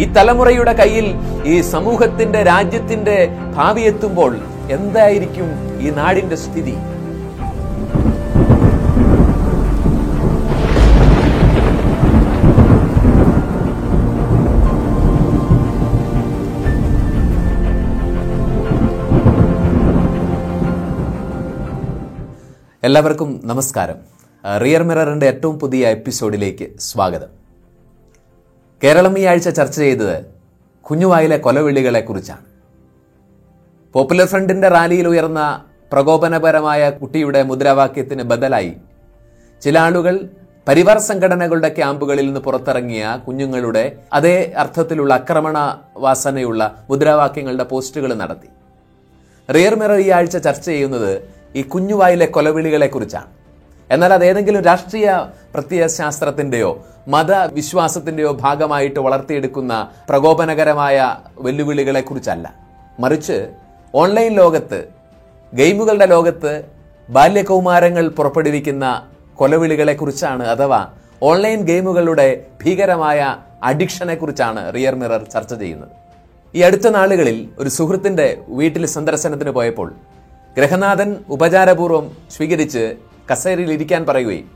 ഈ തലമുറയുടെ കയ്യിൽ ഈ സമൂഹത്തിന്റെ രാജ്യത്തിന്റെ ഭാവി എത്തുമ്പോൾ എന്തായിരിക്കും ഈ നാടിന്റെ സ്ഥിതി? എല്ലാവർക്കും നമസ്കാരം. റിയർ മിററിന്റെ ഏറ്റവും പുതിയ എപ്പിസോഡിലേക്ക് സ്വാഗതം. കേരളം ഈ ആഴ്ച ചർച്ച ചെയ്തത് കുഞ്ഞുവായിലെ കൊലവിളികളെ കുറിച്ചാണ് പോപ്പുലർ ഫ്രണ്ടിന്റെ റാലിയിൽ ഉയർന്ന പ്രകോപനപരമായ കുട്ടിയുടെ മുദ്രാവാക്യത്തിന് ബദലായി ചില ആളുകൾ പരിവാർ സംഘടനകളുടെ ക്യാമ്പുകളിൽ നിന്ന് പുറത്തിറങ്ങിയ കുഞ്ഞുങ്ങളുടെ അതേ അർത്ഥത്തിലുള്ള ആക്രമണ വാസനയുള്ള മുദ്രാവാക്യങ്ങളുടെ പോസ്റ്റുകൾ നടത്തി. റിയർ മിറർ ഈ ആഴ്ച ചർച്ച ചെയ്യുന്നത് ഈ കുഞ്ഞുവായിലെ കൊലവിളികളെ കുറിച്ചാണ് എന്നാൽ അത് ഏതെങ്കിലും രാഷ്ട്രീയ പ്രത്യയശാസ്ത്രത്തിന്റെയോ മതവിശ്വാസത്തിന്റെയോ ഭാഗമായിട്ട് വളർത്തിയെടുക്കുന്ന പ്രകോപനകരമായ വെല്ലുവിളികളെക്കുറിച്ചല്ല മറിച്ച് ഓൺലൈൻ ലോകത്ത് ഗെയിമുകളുടെ ലോകത്ത് ബാല്യകൗമാരങ്ങൾ പുറപ്പെടുവിക്കുന്ന കൊലവിളികളെക്കുറിച്ചാണ് അഥവാ ഓൺലൈൻ ഗെയിമുകളുടെ ഭീകരമായ അഡിക്ഷനെക്കുറിച്ചാണ് റിയർ മിറർ ചർച്ച ചെയ്യുന്നത്. ഈ അടുത്ത നാളുകളിൽ ഒരു സുഹൃത്തിന്റെ വീട്ടിൽ സന്ദർശനത്തിന് പോയപ്പോൾ ഗ്രഹനാഥൻ ഉപചാരപൂർവം സ്വീകരിച്ച് കസേരയിൽ ഇരിക്കാൻ പറയുകയും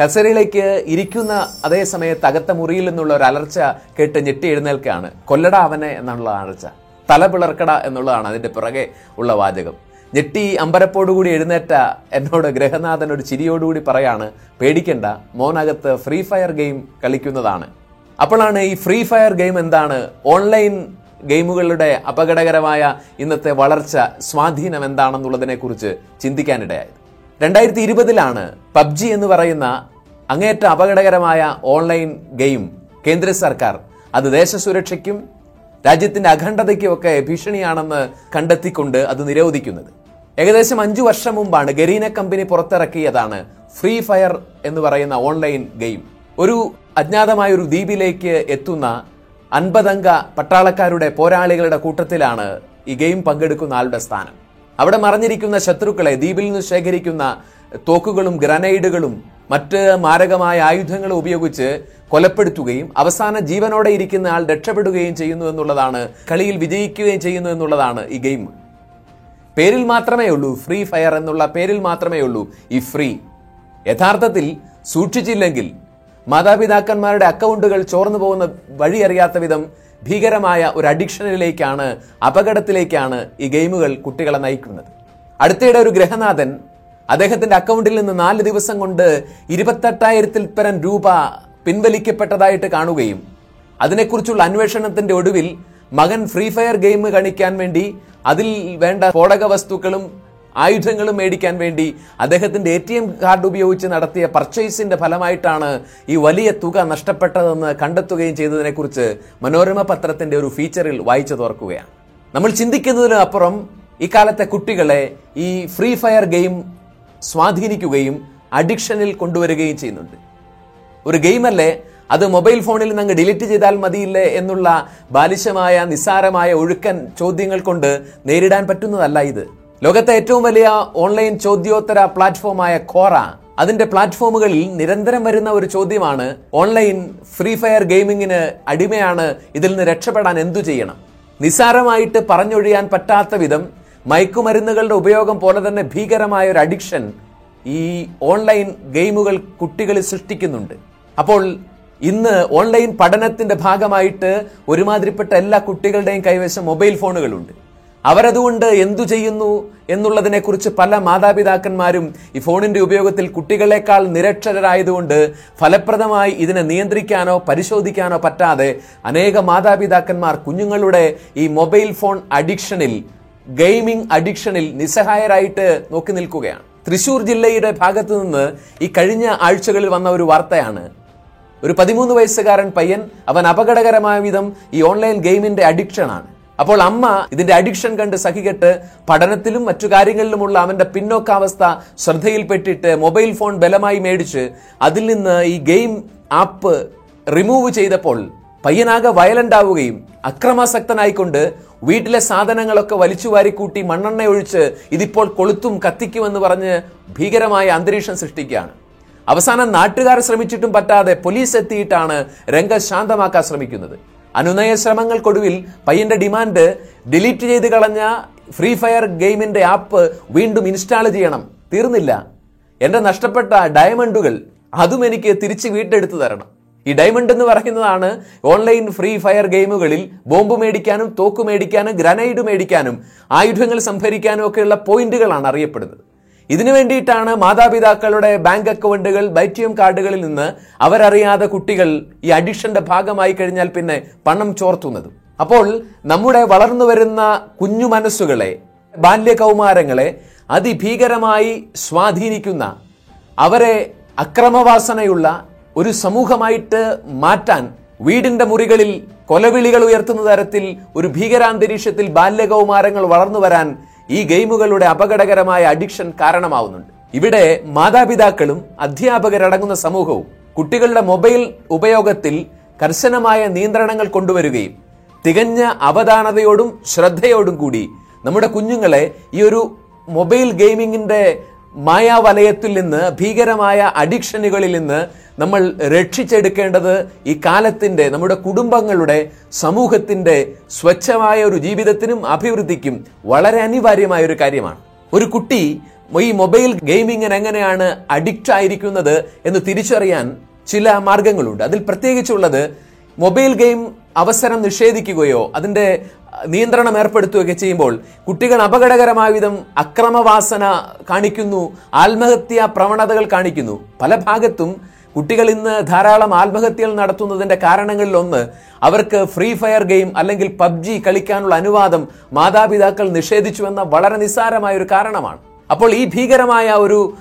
കസേരയിലേക്ക് ഇരിക്കുന്ന അതേ സമയത്ത് അകത്ത മുറിയിൽ നിന്നുള്ള ഒരു അലർച്ച കേട്ട് ഞെട്ടി എഴുന്നേൽക്കുകയാണ്. കൊല്ലട അവനെ എന്നുള്ള അലർച്ച. തല പിളർക്കട എന്നുള്ളതാണ് അതിന്റെ പിറകെ ഉള്ള വാചകം. ഞെട്ടി അമ്പരപ്പോടുകൂടി എഴുന്നേറ്റ എന്നോട് ഗ്രഹനാഥൻ ഒരു ചിരിയോടുകൂടി പറയാണ് പേടിക്കണ്ട മോനകത്ത് ഫ്രീ ഫയർ ഗെയിം കളിക്കുന്നതാണ്. അപ്പോഴാണ് ഈ ഫ്രീ ഫയർ ഗെയിം എന്താണ്? ഓൺലൈൻ ഗെയിമുകളുടെ അപകടകരമായ ഇന്നത്തെ വളർച്ച സ്വാധീനം എന്താണെന്നുള്ളതിനെക്കുറിച്ച് ചിന്തിക്കാനിടയായത്. രണ്ടായിരത്തി ഇരുപതിലാണ് പബ്ജി എന്ന് പറയുന്ന അങ്ങേറ്റ അപകടകരമായ ഓൺലൈൻ ഗെയിം കേന്ദ്ര സർക്കാർ. അത് ദേശസുരക്ഷയ്ക്കും രാജ്യത്തിന്റെ അഖണ്ഡതയ്ക്കുമൊക്കെ ഭീഷണിയാണെന്ന് കണ്ടെത്തിക്കൊണ്ട് അത് നിരോധിക്കുന്നത്. ഏകദേശം അഞ്ചു വർഷം മുമ്പാണ് ഗരീന കമ്പനി പുറത്തിറക്കിയതാണ് ഫ്രീ ഫയർ എന്ന് പറയുന്ന ഓൺലൈൻ ഗെയിം. ഒരു അജ്ഞാതമായ ഒരു ദ്വീപിലേക്ക് എത്തുന്ന അൻപതംഗ പട്ടാളക്കാരുടെ പോരാളികളുടെ കൂട്ടത്തിലാണ് ഈ ഗെയിം പങ്കെടുക്കുന്ന ആളുടെ സ്ഥാനം. അവിടെ മറഞ്ഞിരിക്കുന്ന ശത്രുക്കളെ ദ്വീപിൽ നിന്ന് ശേഖരിക്കുന്ന തോക്കുകളും ഗ്രനൈഡുകളും മറ്റ് മാരകമായ ആയുധങ്ങളും ഉപയോഗിച്ച് കൊലപ്പെടുത്തുകയും അവസാന ജീവനോടെ ഇരിക്കുന്ന ആൾ രക്ഷപ്പെടുകയും ചെയ്യുന്നു എന്നുള്ളതാണ് കളിയിൽ വിജയിക്കുകയും ചെയ്യുന്നു എന്നുള്ളതാണ് ഈ ഗെയിം. പേരിൽ മാത്രമേ ഉള്ളൂ ഫ്രീ ഫയർ എന്നുള്ള പേരിൽ മാത്രമേ ഉള്ളൂ ഈ ഫ്രീ. യഥാർത്ഥത്തിൽ സൂക്ഷിച്ചില്ലെങ്കിൽ മാതാപിതാക്കന്മാരുടെ അക്കൗണ്ടുകൾ ചോർന്നു പോകുന്ന വഴി അറിയാത്ത വിധം ഭീകരമായ ഒരു അഡിക്ഷനിലേക്കാണ് അപകടത്തിലേക്കാണ് ഈ ഗെയിമുകൾ കുട്ടികളെ നയിക്കുന്നത്. അടുത്തിടെ ഒരു ഗ്രഹനാഥൻ അദ്ദേഹത്തിന്റെ അക്കൗണ്ടിൽ നിന്ന് നാല് ദിവസം കൊണ്ട് ഇരുപത്തെട്ടായിരത്തിൽ പരം രൂപ പിൻവലിക്കപ്പെട്ടതായിട്ട് കാണുകയും അതിനെക്കുറിച്ചുള്ള അന്വേഷണത്തിന്റെ ഒടുവിൽ മകൻ ഫ്രീ ഫയർ ഗെയിം കളിക്കാൻ വേണ്ടി അതിൽ വേണ്ട സ്ഫോടക വസ്തുക്കളും ആയുധങ്ങളും മേടിക്കാൻ വേണ്ടി അദ്ദേഹത്തിന്റെ എ ടി എം കാർഡ് ഉപയോഗിച്ച് നടത്തിയ പർച്ചേസിന്റെ ഫലമായിട്ടാണ് ഈ വലിയ തുക നഷ്ടപ്പെട്ടതെന്ന് കണ്ടെത്തുകയും ചെയ്തതിനെക്കുറിച്ച് മനോരമ പത്രത്തിന്റെ ഒരു ഫീച്ചറിൽ വായിച്ചു തോർക്കുകയാണ് നമ്മൾ ചിന്തിക്കുന്നതിന് അപ്പുറം ഇക്കാലത്തെ കുട്ടികളെ ഈ ഫ്രീ ഫയർ ഗെയിം സ്വാധീനിക്കുകയും അഡിക്ഷനിൽ കൊണ്ടുവരികയും ചെയ്യുന്നുണ്ട്. ഒരു ഗെയിമല്ലേ? അത് മൊബൈൽ ഫോണിൽ നിന്ന് അങ്ങ് ഡിലീറ്റ് ചെയ്താൽ മതിയില്ലേ എന്നുള്ള ബാലിശമായ നിസ്സാരമായ ഒഴുക്കൻ ചോദ്യങ്ങൾ കൊണ്ട് നേരിടാൻ പറ്റുന്നതല്ല ഇത്. ലോകത്തെ ഏറ്റവും വലിയ ഓൺലൈൻ ചോദ്യോത്തര പ്ലാറ്റ്ഫോമായ കോറ അതിന്റെ പ്ലാറ്റ്ഫോമുകളിൽ നിരന്തരം വരുന്ന ഒരു ചോദ്യമാണ് ഓൺലൈൻ ഫ്രീ ഫയർ ഗെയിമിങ്ങിന് അടിമയാണ് ഇതിൽ നിന്ന് രക്ഷപ്പെടാൻ എന്തു ചെയ്യണം? നിസ്സാരമായിട്ട് പറഞ്ഞൊഴിയാൻ പറ്റാത്ത വിധം മയക്കുമരുന്നുകളുടെ ഉപയോഗം പോലെ തന്നെ ഭീകരമായ ഒരു അഡിക്ഷൻ ഈ ഓൺലൈൻ ഗെയിമുകൾ കുട്ടികളിൽ സൃഷ്ടിക്കുന്നുണ്ട്. അപ്പോൾ ഇന്ന് ഓൺലൈൻ പഠനത്തിന്റെ ഭാഗമായിട്ട് ഒരുമാതിരിപ്പെട്ട എല്ലാ കുട്ടികളുടെയും കൈവശം മൊബൈൽ ഫോണുകളുണ്ട്. അവരതുകൊണ്ട് എന്തു ചെയ്യുന്നു എന്നുള്ളതിനെ കുറിച്ച് പല മാതാപിതാക്കന്മാരും ഈ ഫോണിന്റെ ഉപയോഗത്തിൽ കുട്ടികളെക്കാൾ നിരക്ഷരരായതുകൊണ്ട് ഫലപ്രദമായി ഇതിനെ നിയന്ത്രിക്കാനോ പരിശോധിക്കാനോ പറ്റാതെ അനേക മാതാപിതാക്കന്മാർ കുഞ്ഞുങ്ങളുടെ ഈ മൊബൈൽ ഫോൺ അഡിക്ഷനിൽ ഗെയിമിംഗ് അഡിക്ഷനിൽ നിസ്സഹായരായിട്ട് നോക്കി നിൽക്കുകയാണ്. തൃശൂർ ജില്ലയുടെ ഭാഗത്ത് നിന്ന് ഈ കഴിഞ്ഞ ആഴ്ചകളിൽ വന്ന ഒരു വാർത്തയാണ്. ഒരു പതിമൂന്ന് വയസ്സുകാരൻ പയ്യൻ അവൻ അപകടകരമായ വിധം ഈ ഓൺലൈൻ ഗെയിമിന്റെ അഡിക്ഷനാണ് അപ്പോൾ അമ്മ ഇതിന്റെ അഡിക്ഷൻ കണ്ട് സഹികെട്ട് പഠനത്തിലും മറ്റു കാര്യങ്ങളിലുമുള്ള അവന്റെ പിന്നോക്കാവസ്ഥ ശ്രദ്ധയിൽപ്പെട്ടിട്ട് മൊബൈൽ ഫോൺ ബലമായി മേടിച്ച് അതിൽ നിന്ന് ഈ ഗെയിം ആപ്പ് റിമൂവ് ചെയ്തപ്പോൾ പയ്യനാകെ വയലന്റ് ആവുകയും അക്രമാസക്തനായിക്കൊണ്ട് വീട്ടിലെ സാധനങ്ങളൊക്കെ വലിച്ചു വാരിക്കൂട്ടി മണ്ണെണ്ണ ഒഴിച്ച് ഇതിപ്പോൾ കൊളുത്തും കത്തിക്കുമെന്ന് പറഞ്ഞ് ഭീകരമായ അന്തരീക്ഷം സൃഷ്ടിക്കുകയാണ്. അവസാനം നാട്ടുകാർ ശ്രമിച്ചിട്ടും പറ്റാതെ പോലീസ് എത്തിയിട്ടാണ് രംഗം ശാന്തമാക്കാൻ ശ്രമിക്കുന്നത്. അനുനയ ശ്രമങ്ങൾക്കൊടുവിൽ പയ്യന്റെ ഡിമാൻഡ് ഡിലീറ്റ് ചെയ്ത് കളഞ്ഞ ഫ്രീ ഫയർ ഗെയിമിന്റെ ആപ്പ് വീണ്ടും ഇൻസ്റ്റാൾ ചെയ്യണം. തീർന്നില്ല. എന്റെ നഷ്ടപ്പെട്ട ഡയമണ്ടുകൾ അതും എനിക്ക് തിരിച്ച് വീട്ടെടുത്തു തരണം. ഈ ഡയമണ്ട് എന്ന് പറയുന്നതാണ് ഓൺലൈൻ ഫ്രീ ഫയർ ഗെയിമുകളിൽ ബോംബ് മേടിക്കാനും തോക്ക് മേടിക്കാനും ഗ്രനൈഡ് മേടിക്കാനും ആയുധങ്ങൾ സംഭരിക്കാനും ഒക്കെയുള്ള പോയിന്റുകളാണ് അറിയപ്പെടുന്നത്. ഇതിനു വേണ്ടിയിട്ടാണ് മാതാപിതാക്കളുടെ ബാങ്ക് അക്കൗണ്ടുകൾ ബൈറ്റിയം കാർഡുകളിൽ നിന്ന് അവരറിയാതെ കുട്ടികൾ ഈ അഡിക്ഷന്റെ ഭാഗമായി കഴിഞ്ഞാൽ പിന്നെ പണം ചോർത്തുന്നത്. അപ്പോൾ നമ്മുടെ വളർന്നു വരുന്ന കുഞ്ഞു മനസ്സുകളെ ബാല്യകൗമാരങ്ങളെ അതിഭീകരമായി സ്വാധീനിക്കുന്ന അവരെ അക്രമവാസനയുള്ള ഒരു സമൂഹമായിട്ട് മാറ്റാൻ വീടിന്റെ മുറികളിൽ കൊലവിളികൾ ഉയർത്തുന്ന തരത്തിൽ ഒരു ഭീകരാന്തരീക്ഷത്തിൽ ബാല്യകൗമാരങ്ങൾ വളർന്നു വരാൻ ഈ ഗെയിമുകളുടെ അപകടകരമായ അഡിക്ഷൻ കാരണമാവുന്നുണ്ട്. ഇവിടെ മാതാപിതാക്കളും അധ്യാപകരടങ്ങുന്ന സമൂഹവും കുട്ടികളുടെ മൊബൈൽ ഉപയോഗത്തിൽ കർശനമായ നിയന്ത്രണങ്ങൾ കൊണ്ടുവരികയും തികഞ്ഞ അവധാനതയോടും ശ്രദ്ധയോടും കൂടി നമ്മുടെ കുഞ്ഞുങ്ങളെ ഈ ഒരു മൊബൈൽ ഗെയിമിങ്ങിന്റെ മായാവലയത്തിൽ നിന്ന് ഭീകരമായ അഡിക്ഷനുകളിൽ നിന്ന് നമ്മൾ രക്ഷിച്ചെടുക്കേണ്ടത് ഈ കാലത്തിന്റെ നമ്മുടെ കുടുംബങ്ങളുടെ സമൂഹത്തിന്റെ സ്വച്ഛമായ ഒരു ജീവിതത്തിനും അഭിവൃദ്ധിക്കും വളരെ അനിവാര്യമായ ഒരു കാര്യമാണ്. ഒരു കുട്ടി ഈ മൊബൈൽ ഗെയിമിങ്ങിന് എങ്ങനെയാണ് അഡിക്റ്റ് ആയിരിക്കുന്നത് എന്ന് തിരിച്ചറിയാൻ ചില മാർഗങ്ങളുണ്ട്. അതിൽ പ്രത്യേകിച്ചുള്ളത് മൊബൈൽ ഗെയിം അവസരം നിഷേധിക്കുകയോ അതിന്റെ നിയന്ത്രണം ഏർപ്പെടുത്തുകയൊക്കെ ചെയ്യുമ്പോൾ കുട്ടികൾ അപകടകരമായ വിധം അക്രമവാസന കാണിക്കുന്നു ആത്മഹത്യാ പ്രവണതകൾ കാണിക്കുന്നു. പല ഭാഗത്തും കുട്ടികൾ ഇന്ന് ധാരാളം ആത്മഹത്യകൾ നടത്തുന്നതിന്റെ കാരണങ്ങളിൽ ഒന്ന് അവർക്ക് ഫ്രീ ഫയർ ഗെയിം അല്ലെങ്കിൽ പബ്ജി കളിക്കാനുള്ള അനുവാദം മാതാപിതാക്കൾ നിഷേധിച്ചുവെന്ന വളരെ നിസ്സാരമായ ഒരു കാരണമാണ്. അപ്പോൾ ഈ ഭീകരമായ ഒരു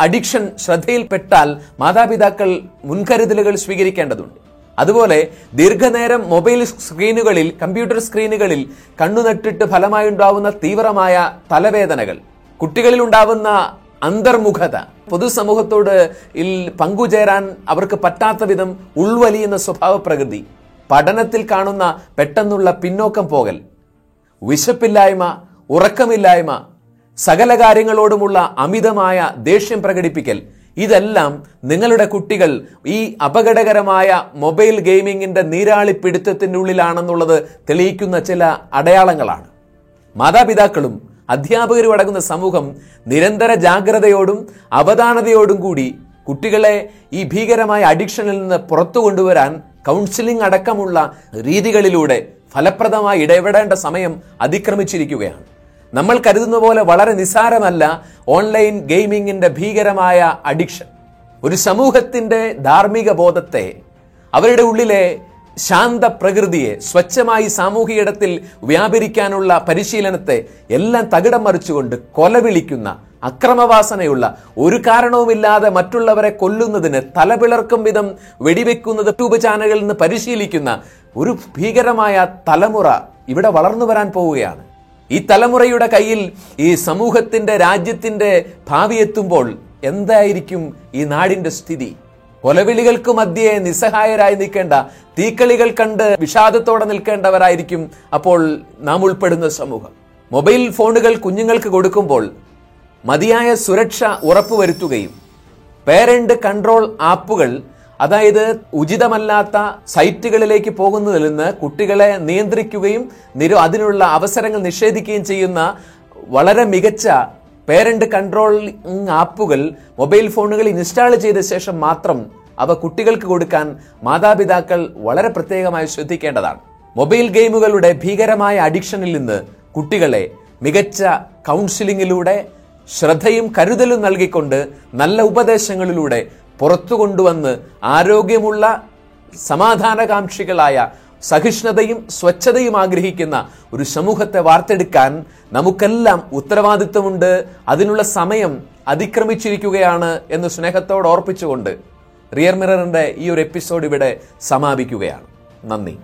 അഡിക്ഷൻ ശ്രദ്ധയിൽപ്പെട്ടാൽ മാതാപിതാക്കൾ മുൻകരുതലുകൾ സ്വീകരിക്കേണ്ടതുണ്ട്. അതുപോലെ ദീർഘനേരം മൊബൈൽ സ്ക്രീനുകളിൽ കമ്പ്യൂട്ടർ സ്ക്രീനുകളിൽ കണ്ണുനട്ടിട്ട് ഫലമായുണ്ടാവുന്ന തീവ്രമായ തലവേദനകൾ. കുട്ടികളിൽ ഉണ്ടാവുന്ന അന്തർമുഖത. പൊതുസമൂഹത്തോട് പങ്കുചേരാൻ അവർക്ക് പറ്റാത്ത വിധം ഉൾവലിയുന്ന സ്വഭാവ പ്രകൃതി പഠനത്തിൽ കാണുന്ന പെട്ടെന്നുള്ള പിന്നോക്കം പോകൽ. വിശപ്പില്ലായ്മ ഉറക്കമില്ലായ്മ സകല കാര്യങ്ങളോടുമുള്ള അമിതമായ ദേഷ്യം പ്രകടിപ്പിക്കൽ. ഇതെല്ലാം നിങ്ങളുടെ കുട്ടികൾ ഈ അപകടകരമായ മൊബൈൽ ഗെയിമിങ്ങിന്റെ നീരാളിപ്പിടുത്തത്തിന്റെ ഉള്ളിലാണെന്നുള്ളത് തെളിയിക്കുന്ന ചില അടയാളങ്ങളാണ്. മാതാപിതാക്കളും അധ്യാപകരും അടങ്ങുന്ന സമൂഹം നിരന്തര ജാഗ്രതയോടും അവധാനതയോടും കൂടി കുട്ടികളെ ഈ ഭീകരമായ അഡിക്ഷനിൽ നിന്ന് പുറത്തു കൊണ്ടുവരാൻ കൗൺസിലിംഗ് അടക്കമുള്ള രീതികളിലൂടെ ഫലപ്രദമായി ഇടപെടേണ്ട സമയം അതിക്രമിച്ചിരിക്കുകയാണ്. നമ്മൾ കരുതുന്ന പോലെ വളരെ നിസ്സാരമല്ല ഓൺലൈൻ ഗെയിമിങ്ങിന്റെ ഭീകരമായ അഡിക്ഷൻ. ഒരു സമൂഹത്തിന്റെ ധാർമ്മിക ബോധത്തെ അവരുടെ ഉള്ളിലെ ശാന്ത പ്രകൃതിയെ സ്വച്ഛമായി സാമൂഹിക ഇടത്തിൽ വ്യാപരിക്കാനുള്ള പരിശീലനത്തെ എല്ലാം തകിടം മറിച്ചുകൊണ്ട് കൊലവിളിക്കുന്ന അക്രമവാസനയുള്ള ഒരു കാരണവുമില്ലാതെ മറ്റുള്ളവരെ കൊല്ലുന്നതിന് തലപിളർക്കും വിധം വെടിവെക്കുന്നത് യൂട്യൂബ് ചാനലുകളിൽ നിന്ന് പരിശീലിക്കുന്ന ഒരു ഭീകരമായ തലമുറ ഇവിടെ വളർന്നു വരാൻ പോവുകയാണ്. ഈ തലമുറയുടെ കയ്യിൽ ഈ സമൂഹത്തിന്റെ രാജ്യത്തിന്റെ ഭാവി എത്തുമ്പോൾ എന്തായിരിക്കും ഈ നാടിന്റെ സ്ഥിതി? കൊലവിളികൾക്ക് മധ്യേ നിസ്സഹായരായി നിൽക്കേണ്ട തീക്കളികൾ കണ്ട് വിഷാദത്തോടെ നിൽക്കേണ്ടവരായിരിക്കും അപ്പോൾ നാം ഉൾപ്പെടുന്ന സമൂഹം. മൊബൈൽ ഫോണുകൾ കുഞ്ഞുങ്ങൾക്ക് കൊടുക്കുമ്പോൾ മതിയായ സുരക്ഷ ഉറപ്പുവരുത്തുകയും പേരന്റ് കൺട്രോൾ ആപ്പുകൾ അതായത് ഉചിതമല്ലാത്ത സൈറ്റുകളിലേക്ക് പോകുന്നതിൽ നിന്ന് കുട്ടികളെ നിയന്ത്രിക്കുകയും നിര അതിനുള്ള അവസരങ്ങൾ നിഷേധിക്കുകയും ചെയ്യുന്ന വളരെ മികച്ച പേരന്റ് കൺട്രോളിംഗ് ആപ്പുകൾ മൊബൈൽ ഫോണുകളിൽ ഇൻസ്റ്റാൾ ചെയ്ത ശേഷം മാത്രം അവ കുട്ടികൾക്ക് കൊടുക്കാൻ മാതാപിതാക്കൾ വളരെ പ്രത്യേകമായി ശ്രദ്ധിക്കേണ്ടതാണ്. മൊബൈൽ ഗെയിമുകളുടെ ഭീകരമായ അഡിക്ഷനിൽ നിന്ന് കുട്ടികളെ മികച്ച കൗൺസിലിങ്ങിലൂടെ ശ്രദ്ധയും കരുതലും നൽകിക്കൊണ്ട് നല്ല ഉപദേശങ്ങളിലൂടെ പുറത്തു കൊണ്ടുവന്ന് ആരോഗ്യമുള്ള സമാധാനകാംക്ഷികളായ സഹിഷ്ണുതയും സ്വച്ഛതയും ആഗ്രഹിക്കുന്ന ഒരു സമൂഹത്തെ വാർത്തെടുക്കാൻ നമുക്കെല്ലാം ഉത്തരവാദിത്വമുണ്ട്. അതിനുള്ള സമയം അതിക്രമിച്ചിരിക്കുകയാണ് എന്ന് സ്നേഹത്തോട് ഓർപ്പിച്ചുകൊണ്ട് റിയർ മിററിന്റെ ഈ ഒരു എപ്പിസോഡ് ഇവിടെ സമാപിക്കുകയാണ്. നന്ദി.